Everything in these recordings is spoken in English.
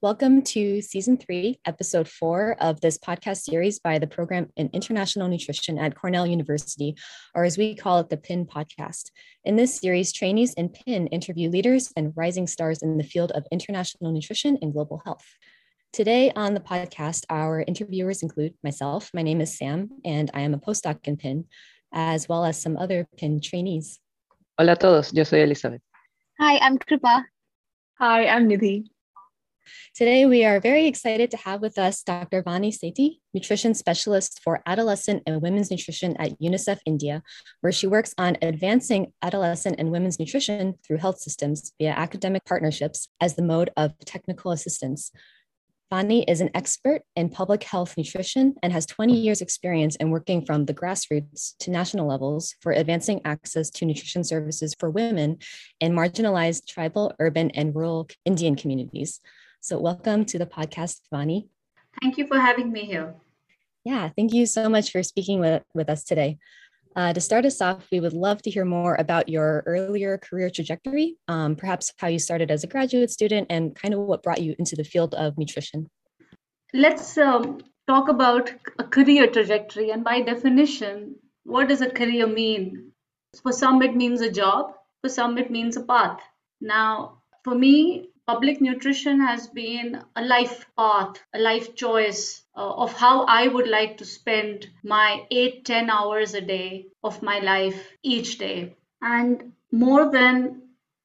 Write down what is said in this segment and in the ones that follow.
Welcome to season three, episode four of this podcast series by the program in International Nutrition at Cornell University, or as we call it, the PIN podcast. In this series, trainees in PIN interview leaders and rising stars in the field of international nutrition and global health. Today on the podcast, our interviewers include myself, my name is Sam, and I am a postdoc in PIN, as well as some other PIN trainees. Hola a todos, yo soy Elizabeth. Hi, I'm Kripa. Hi, I'm Nidhi. Today, we are very excited to have with us Dr. Vani Sethi, nutrition specialist for adolescent and women's nutrition at UNICEF India, where she works on advancing adolescent and women's nutrition through health systems via academic partnerships as the mode of technical assistance. Vani is an expert in public health nutrition and has 20 years experience in working from the grassroots to national levels for advancing access to nutrition services for women in marginalized tribal, urban, and rural Indian communities. So, welcome to the podcast, Vani. Thank you for having me here. Yeah, thank you so much for speaking with, with us today. Uh, to start us off, we would love to hear more about your earlier career trajectory, um, perhaps how you started as a graduate student and kind of what brought you into the field of nutrition. Let's um, talk about a career trajectory. And by definition, what does a career mean? For some, it means a job, for some, it means a path. Now, for me, public nutrition has been a life path, a life choice uh, of how I would like to spend my eight, 10 hours a day of my life each day. And more than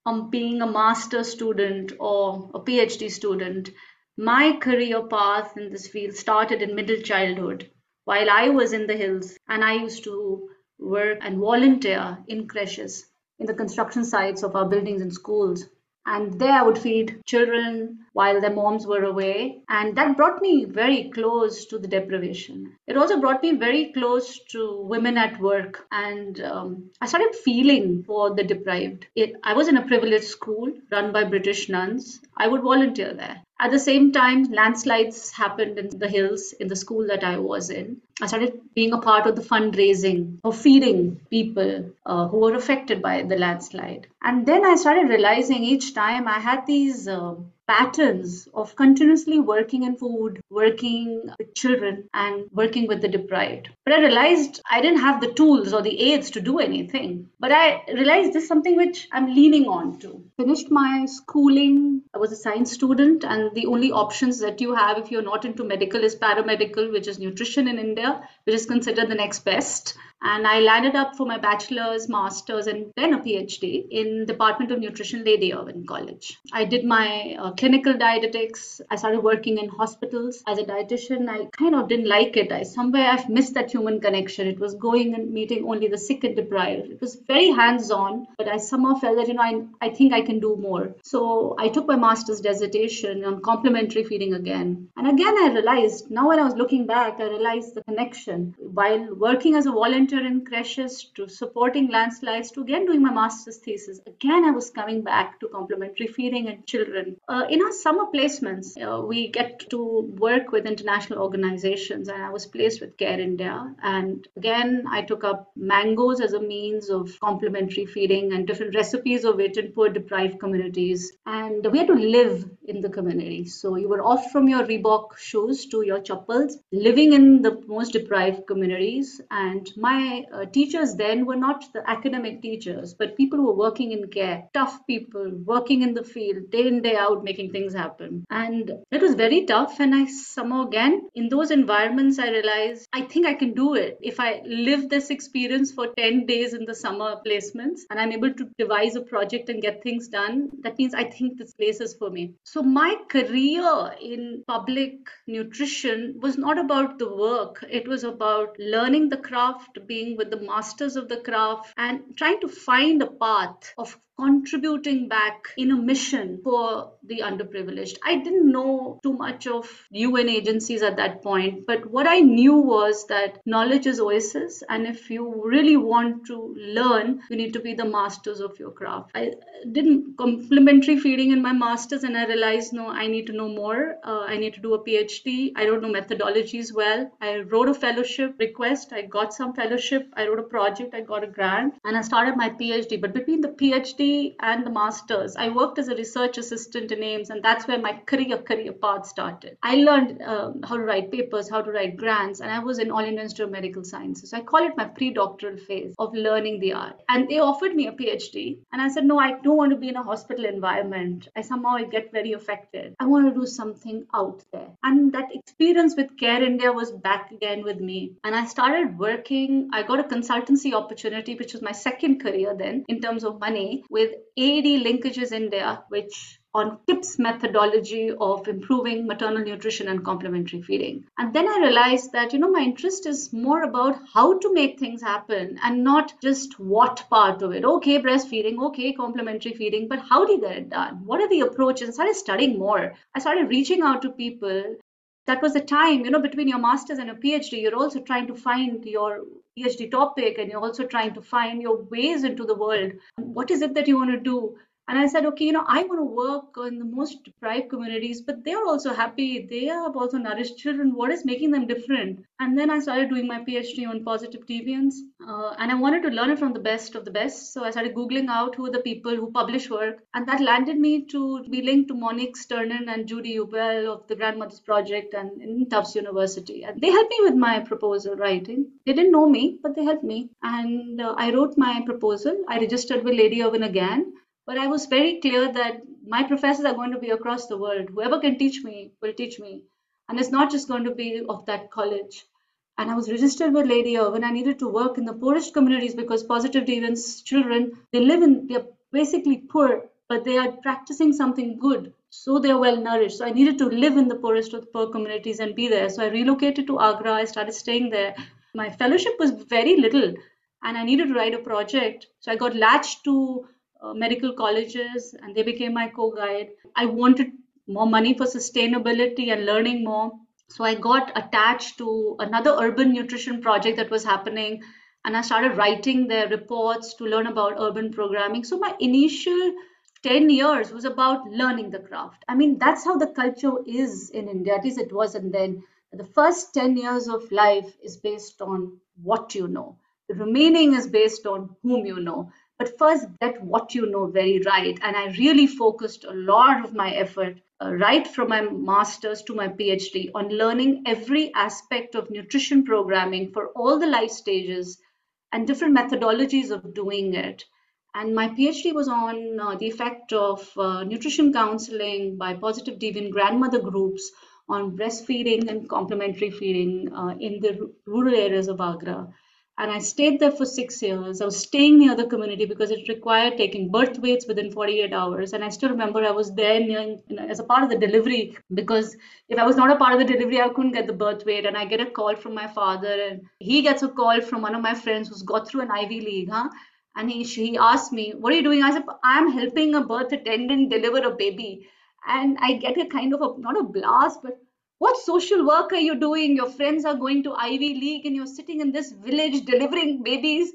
um, being a master student or a PhD student, my career path in this field started in middle childhood while I was in the hills and I used to work and volunteer in creches in the construction sites of our buildings and schools and there I would feed children while their moms were away. And that brought me very close to the deprivation. It also brought me very close to women at work. And um, I started feeling for the deprived. It, I was in a privileged school run by British nuns. I would volunteer there. At the same time, landslides happened in the hills in the school that I was in. I started being a part of the fundraising for feeding people uh, who were affected by the landslide. And then I started realizing each time I had these uh, patterns of continuously working in food, working with children, and working with the deprived. But I realized I didn't have the tools or the aids to do anything. But I realized this is something which I'm leaning on to. Finished my schooling. I was a science student, and the only options that you have if you're not into medical is paramedical, which is nutrition in India, which is considered the next best and I landed up for my bachelor's, master's, and then a PhD in Department of Nutrition, Lady Irwin College. I did my uh, clinical dietetics. I started working in hospitals as a dietitian. I kind of didn't like it. I somewhere I've missed that human connection. It was going and meeting only the sick and deprived. It was very hands-on, but I somehow felt that you know I, I think I can do more. So I took my master's dissertation on complementary feeding again, and again I realized now when I was looking back, I realized the connection while working as a volunteer in creches to supporting landslides to again doing my master's thesis. Again, I was coming back to complementary feeding and children. Uh, in our summer placements, uh, we get to work with international organizations, and I was placed with Care India. And again, I took up mangoes as a means of complementary feeding and different recipes of it in poor deprived communities. And we had to live in the community. So you were off from your Reebok shoes to your chappals, living in the most deprived communities. And my my uh, teachers then were not the academic teachers, but people who were working in care, tough people working in the field, day in, day out, making things happen. And it was very tough. And I somehow, again, in those environments, I realized I think I can do it. If I live this experience for 10 days in the summer placements and I'm able to devise a project and get things done, that means I think this place is for me. So my career in public nutrition was not about the work, it was about learning the craft, being with the masters of the craft and trying to find a path of contributing back in a mission for the underprivileged. I didn't know too much of UN agencies at that point, but what I knew was that knowledge is oasis, and if you really want to learn, you need to be the masters of your craft. I didn't complementary feeding in my masters, and I realized no, I need to know more. Uh, I need to do a PhD. I don't know methodologies well. I wrote a fellowship request. I got some fellowship, I wrote a project, I got a grant, and I started my PhD. But between the PhD and the master's, I worked as a research assistant in AIIMS, and that's where my career career path started. I learned um, how to write papers, how to write grants, and I was in All of Medical Sciences. So I call it my pre-doctoral phase of learning the art. And they offered me a PhD, and I said, no, I don't want to be in a hospital environment. I somehow get very affected. I want to do something out there. And that experience with Care India was back again with me. And I started working. I got a consultancy opportunity, which was my second career then in terms of money, with AD Linkages India, which on TIPs methodology of improving maternal nutrition and complementary feeding. And then I realized that, you know, my interest is more about how to make things happen and not just what part of it. Okay, breastfeeding, okay, complementary feeding, but how do you get it done? What are the approaches? I started studying more. I started reaching out to people. That was the time, you know, between your master's and your PhD, you're also trying to find your PhD topic and you're also trying to find your ways into the world. What is it that you want to do? And I said, okay, you know, I want to work in the most deprived communities, but they're also happy. They have also nourished children. What is making them different? And then I started doing my PhD on positive deviance. Uh, and I wanted to learn it from the best of the best. So I started Googling out who are the people who publish work. And that landed me to be linked to Monique Sternin and Judi Aubel of the Grandmothers Project and in Tufts University. And they helped me with my proposal writing. They didn't know me, but they helped me. And uh, I wrote my proposal. I registered with Lady Irwin again but I was very clear that my professors are going to be across the world. Whoever can teach me will teach me. And it's not just going to be of that college. And I was registered with Lady Irwin. I needed to work in the poorest communities because positive deviance children, they live in, they're basically poor, but they are practicing something good. So they're well nourished. So I needed to live in the poorest of the poor communities and be there. So I relocated to Agra. I started staying there. My fellowship was very little and I needed to write a project. So I got latched to Uh, medical colleges and they became my co-guide. I wanted more money for sustainability and learning more. So i got attached to another urban nutrition project that was happening and i started writing their reports to learn about urban programming. So my initial 10 years was about learning the craft. I mean that's how the culture is in india. At least it was and then the first 10 years of life is based on what you know. The remaining is based on whom you know but first, get what you know very right. And I really focused a lot of my effort, uh, right from my master's to my PhD, on learning every aspect of nutrition programming for all the life stages and different methodologies of doing it. And my PhD was on uh, the effect of uh, nutrition counseling by positive deviant grandmother groups on breastfeeding and complementary feeding uh, in the rural areas of Agra and I stayed there for six years. I was staying near the community because it required taking birth weights within 48 hours. And I still remember I was there near, you know, as a part of the delivery because if I was not a part of the delivery, I couldn't get the birth weight. And I get a call from my father, and he gets a call from one of my friends who's got through an Ivy League, huh? And he he asked me, "What are you doing?" I said, "I'm helping a birth attendant deliver a baby." And I get a kind of a not a blast, but what social work are you doing? Your friends are going to Ivy League and you're sitting in this village delivering babies.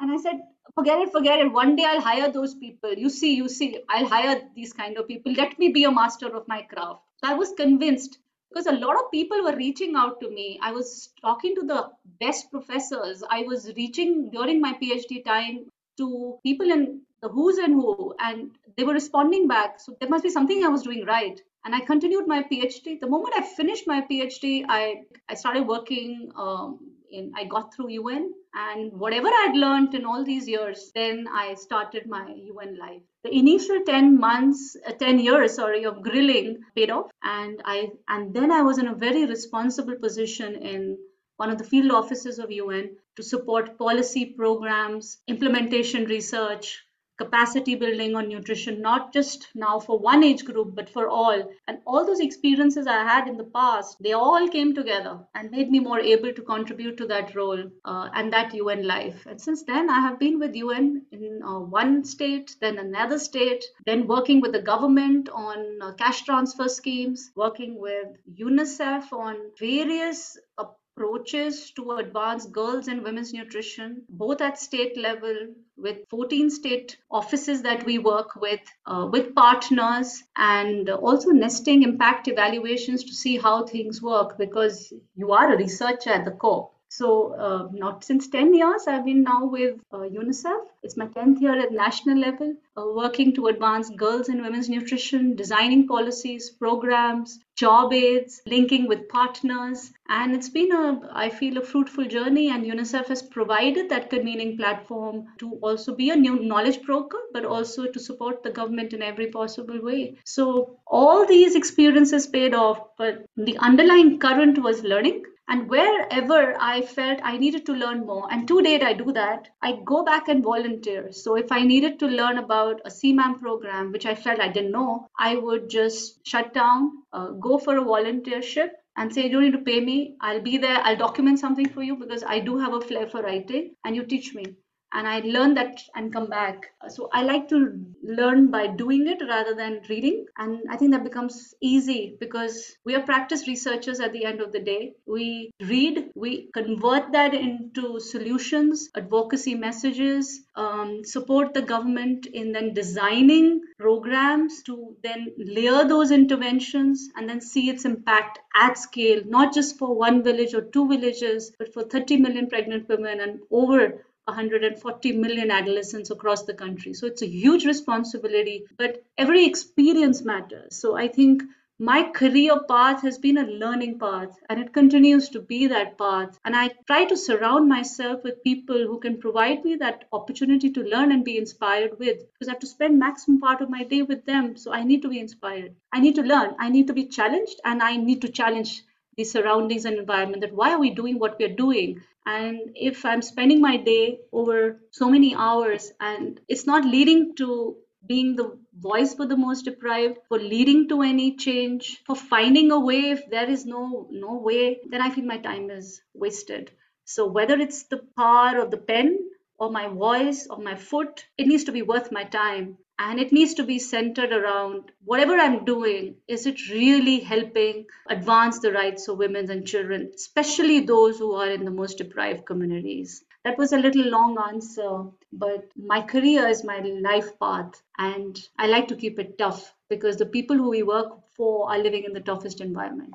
And I said, forget it, forget it. One day I'll hire those people. You see, you see, I'll hire these kind of people. Let me be a master of my craft. I was convinced because a lot of people were reaching out to me. I was talking to the best professors. I was reaching during my PhD time to people in the who's and who, and they were responding back. So there must be something I was doing right and I continued my PhD. The moment I finished my PhD, I, I started working um, in, I got through UN and whatever I'd learned in all these years, then I started my UN life. The initial 10 months, uh, 10 years, sorry, of grilling paid off. And I, and then I was in a very responsible position in one of the field offices of UN to support policy programs, implementation research, capacity building on nutrition, not just now for one age group, but for all. And all those experiences I had in the past, they all came together and made me more able to contribute to that role uh, and that UN life. And since then, I have been with UN in uh, one state, then another state, then working with the government on uh, cash transfer schemes, working with UNICEF on various approaches to advance girls and women's nutrition, both at state level with 14 state offices that we work with, uh, with partners, and also nesting impact evaluations to see how things work because you are a researcher at the core. So, uh, not since 10 years, I've been now with uh, UNICEF. It's my 10th year at national level, uh, working to advance girls and women's nutrition, designing policies, programs, job aids, linking with partners. And it's been a, I feel, a fruitful journey. And UNICEF has provided that convening platform to also be a new knowledge broker, but also to support the government in every possible way. So all these experiences paid off, but the underlying current was learning and wherever I felt I needed to learn more, and to date I do that, I go back and volunteer. So if I needed to learn about a CMAM program, which I felt I didn't know, I would just shut down, uh, go for a volunteership, and say, You don't need to pay me. I'll be there. I'll document something for you because I do have a flair for writing, and you teach me and I learn that and come back. So I like to learn by doing it rather than reading. And I think that becomes easy because we are practice researchers at the end of the day. We read, we convert that into solutions, advocacy messages, um, support the government in then designing programs to then layer those interventions and then see its impact at scale, not just for one village or two villages, but for 30 million pregnant women and over 140 million adolescents across the country. So it's a huge responsibility, but every experience matters. So I think my career path has been a learning path and it continues to be that path. And I try to surround myself with people who can provide me that opportunity to learn and be inspired with because I have to spend maximum part of my day with them. So I need to be inspired. I need to learn. I need to be challenged and I need to challenge the surroundings and environment that why are we doing what we're doing and if i'm spending my day over so many hours and it's not leading to being the voice for the most deprived for leading to any change for finding a way if there is no no way then i feel my time is wasted. So whether it's the power of the pen or my voice or my foot it needs to be worth my time and it needs to be centered around whatever i'm doing is it really helping advance the rights of women and children especially those who are in the most deprived communities that was a little long answer but my career is my life path and i like to keep it tough because the people who we work for are living in the toughest environment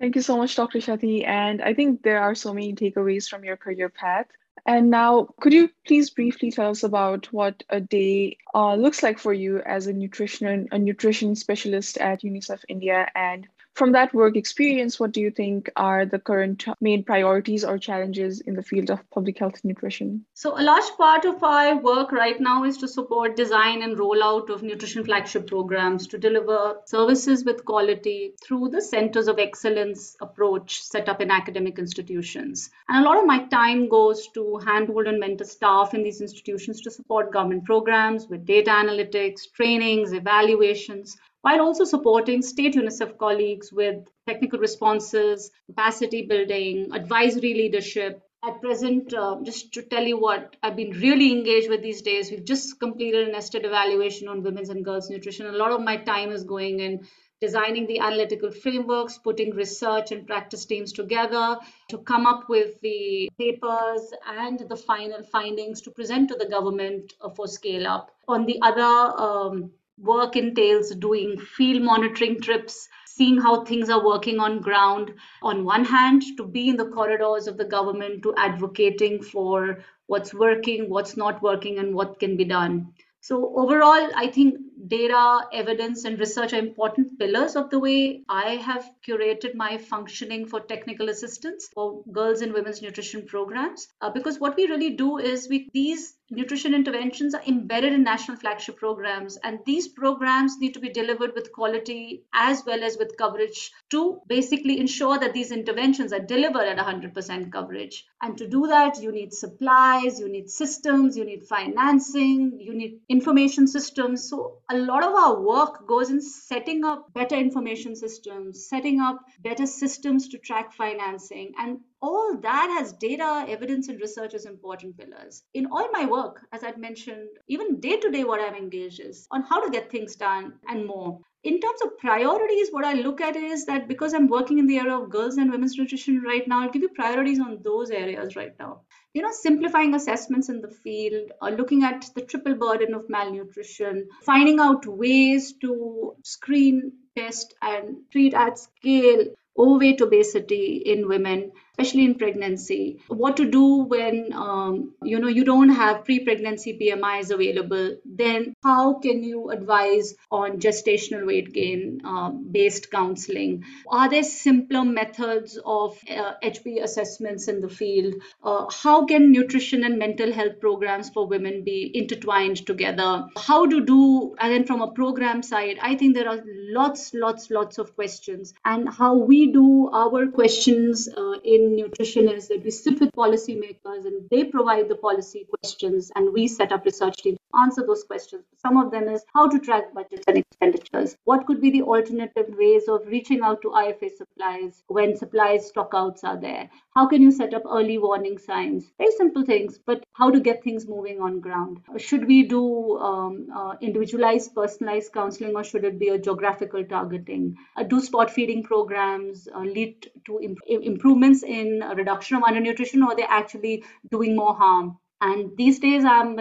Thank you so much, Dr. Sethi. And I think there are so many takeaways from your career path. And now, could you please briefly tell us about what a day uh, looks like for you as a nutrition a nutrition specialist at UNICEF India, and from that work experience, what do you think are the current main priorities or challenges in the field of public health nutrition? So, a large part of our work right now is to support design and rollout of nutrition flagship programs to deliver services with quality through the centers of excellence approach set up in academic institutions. And a lot of my time goes to handhold and mentor staff in these institutions to support government programs with data analytics, trainings, evaluations, while also supporting state UNICEF colleagues with technical responses, capacity building, advisory leadership. At present, uh, just to tell you what I've been really engaged with these days, we've just completed a nested evaluation on women's and girls' nutrition. A lot of my time is going in designing the analytical frameworks, putting research and practice teams together to come up with the papers and the final findings to present to the government uh, for scale up. On the other um, work entails doing field monitoring trips, seeing how things are working on ground. On one hand, to be in the corridors of the government, to advocating for what's working, what's not working, and what can be done. So, overall, I think data, evidence, and research are important pillars of the way I have curated my functioning for technical assistance for girls and women's nutrition programs. Uh, because what we really do is we these nutrition interventions are embedded in national flagship programs and these programs need to be delivered with quality as well as with coverage to basically ensure that these interventions are delivered at 100% coverage and to do that you need supplies you need systems you need financing you need information systems so a lot of our work goes in setting up better information systems setting up better systems to track financing and all that has data, evidence, and research as important pillars. In all my work, as I'd mentioned, even day to day, what I'm engaged is on how to get things done and more. In terms of priorities, what I look at is that because I'm working in the area of girls and women's nutrition right now, I'll give you priorities on those areas right now. You know, simplifying assessments in the field, or looking at the triple burden of malnutrition, finding out ways to screen, test, and treat at scale overweight obesity in women especially in pregnancy. What to do when um, you know you don't have pre-pregnancy BMIs available? Then how can you advise on gestational weight gain uh, based counseling? Are there simpler methods of uh, HB assessments in the field? Uh, how can nutrition and mental health programs for women be intertwined together? How to do and then from a program side, I think there are lots, lots, lots of questions. And how we do our questions uh, in nutrition is that we sit with policymakers and they provide the policy questions and we set up research teams to answer those questions. Some of them is how to track budgets and expenditures. What could be the alternative ways of reaching out to IFA supplies when supplies stockouts are there? How can you set up early warning signs? Very simple things, but how to get things moving on ground. Should we do um, uh, individualized, personalized counseling or should it be a geographical targeting? Uh, do spot feeding programs uh, lead to imp- improvements in reduction of undernutrition or are they actually doing more harm? And these days, I'm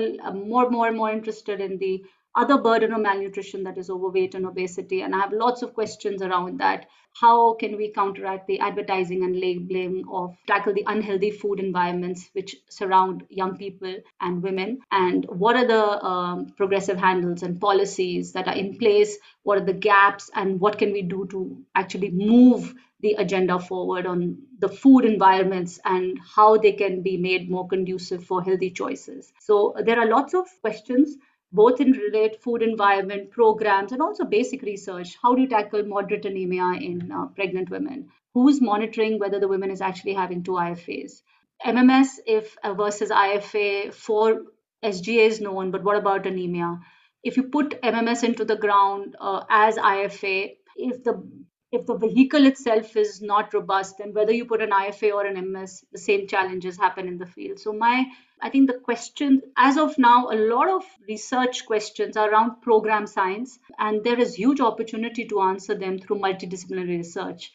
more, more, and more interested in the other burden of malnutrition that is overweight and obesity. And I have lots of questions around that. How can we counteract the advertising and labeling of tackle the unhealthy food environments which surround young people and women? And what are the um, progressive handles and policies that are in place? What are the gaps? And what can we do to actually move the agenda forward on the food environments and how they can be made more conducive for healthy choices. So there are lots of questions both in relate food environment programs and also basic research. How do you tackle moderate anemia in uh, pregnant women? Who's monitoring whether the woman is actually having two IFAs? MMS if uh, versus IFA for SGA is known, but what about anemia? If you put MMS into the ground uh, as IFA, if the if the vehicle itself is not robust, then whether you put an IFA or an MS, the same challenges happen in the field. So my I think the question, as of now, a lot of research questions are around program science, and there is huge opportunity to answer them through multidisciplinary research.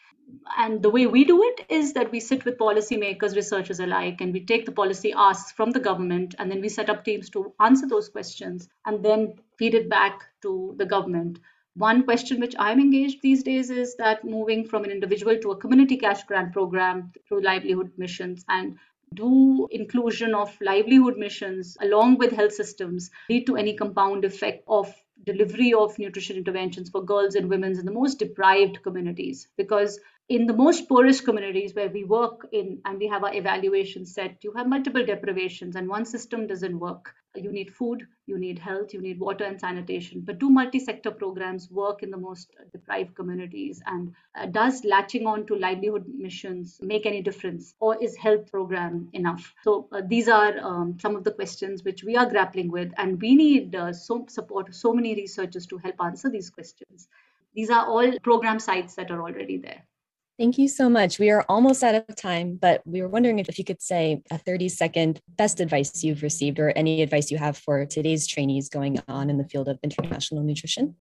And the way we do it is that we sit with policymakers, researchers alike, and we take the policy asks from the government, and then we set up teams to answer those questions and then feed it back to the government. One question which I'm engaged these days is that moving from an individual to a community cash grant program through livelihood missions and do inclusion of livelihood missions along with health systems lead to any compound effect of delivery of nutrition interventions for girls and women in the most deprived communities because in the most poorest communities where we work in and we have our evaluation set, you have multiple deprivations and one system doesn't work. You need food, you need health, you need water and sanitation. But do multi-sector programs work in the most deprived communities? And uh, does latching on to livelihood missions make any difference? Or is health program enough? So uh, these are um, some of the questions which we are grappling with. And we need uh, so support, so many researchers to help answer these questions. These are all program sites that are already there. Thank you so much. We are almost out of time, but we were wondering if you could say a 30 second best advice you've received or any advice you have for today's trainees going on in the field of international nutrition.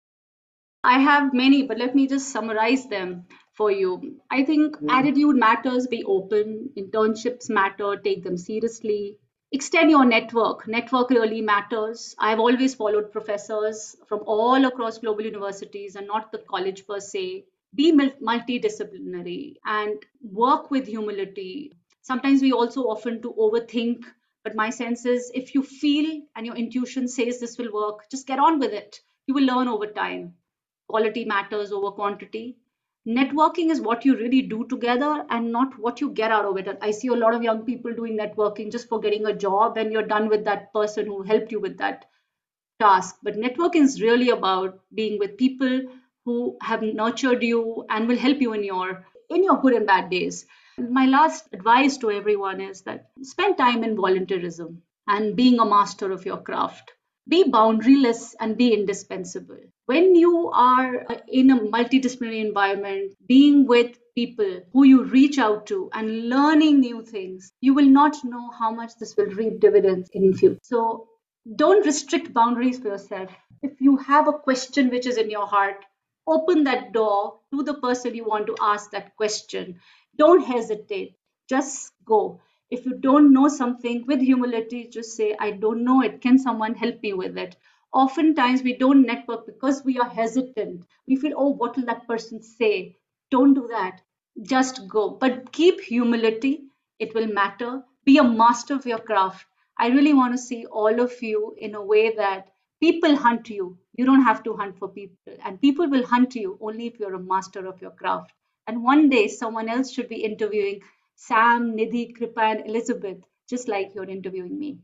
I have many, but let me just summarize them for you. I think mm. attitude matters, be open, internships matter, take them seriously. Extend your network. Network really matters. I've always followed professors from all across global universities and not the college per se be multidisciplinary and work with humility. Sometimes we also often to overthink but my sense is if you feel and your intuition says this will work just get on with it. You will learn over time. Quality matters over quantity. Networking is what you really do together and not what you get out of it. I see a lot of young people doing networking just for getting a job and you're done with that person who helped you with that task. But networking is really about being with people who have nurtured you and will help you in your in your good and bad days. My last advice to everyone is that spend time in volunteerism and being a master of your craft. Be boundaryless and be indispensable. When you are in a multidisciplinary environment being with people who you reach out to and learning new things you will not know how much this will reap dividends in future. So don't restrict boundaries for yourself. If you have a question which is in your heart open that door to the person you want to ask that question. Don't hesitate, just go. If you don't know something with humility, just say, I don't know it. Can someone help me with it? Oftentimes, we don't network because we are hesitant. We feel, oh, what will that person say? Don't do that. Just go. But keep humility it will matter. Be a master of your craft. I really want to see all of you in a way that people hunt you. You don't have to hunt for people, and people will hunt you only if you're a master of your craft. And one day, someone else should be interviewing Sam, Nidhi, Kripa, and Elizabeth, just like you're interviewing me.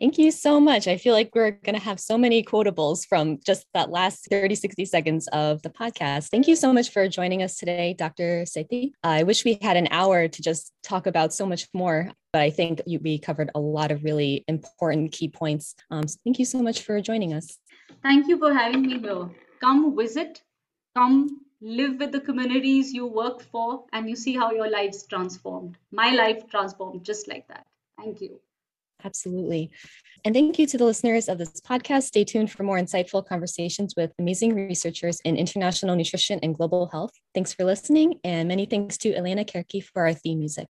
Thank you so much. I feel like we're going to have so many quotables from just that last 30, 60 seconds of the podcast. Thank you so much for joining us today, Dr. Sethi. I wish we had an hour to just talk about so much more, but I think we covered a lot of really important key points. Um, so thank you so much for joining us. Thank you for having me here. Come visit, come live with the communities you work for, and you see how your life's transformed. My life transformed just like that. Thank you. Absolutely. And thank you to the listeners of this podcast. Stay tuned for more insightful conversations with amazing researchers in international nutrition and global health. Thanks for listening, and many thanks to Elena Kerke for our theme music.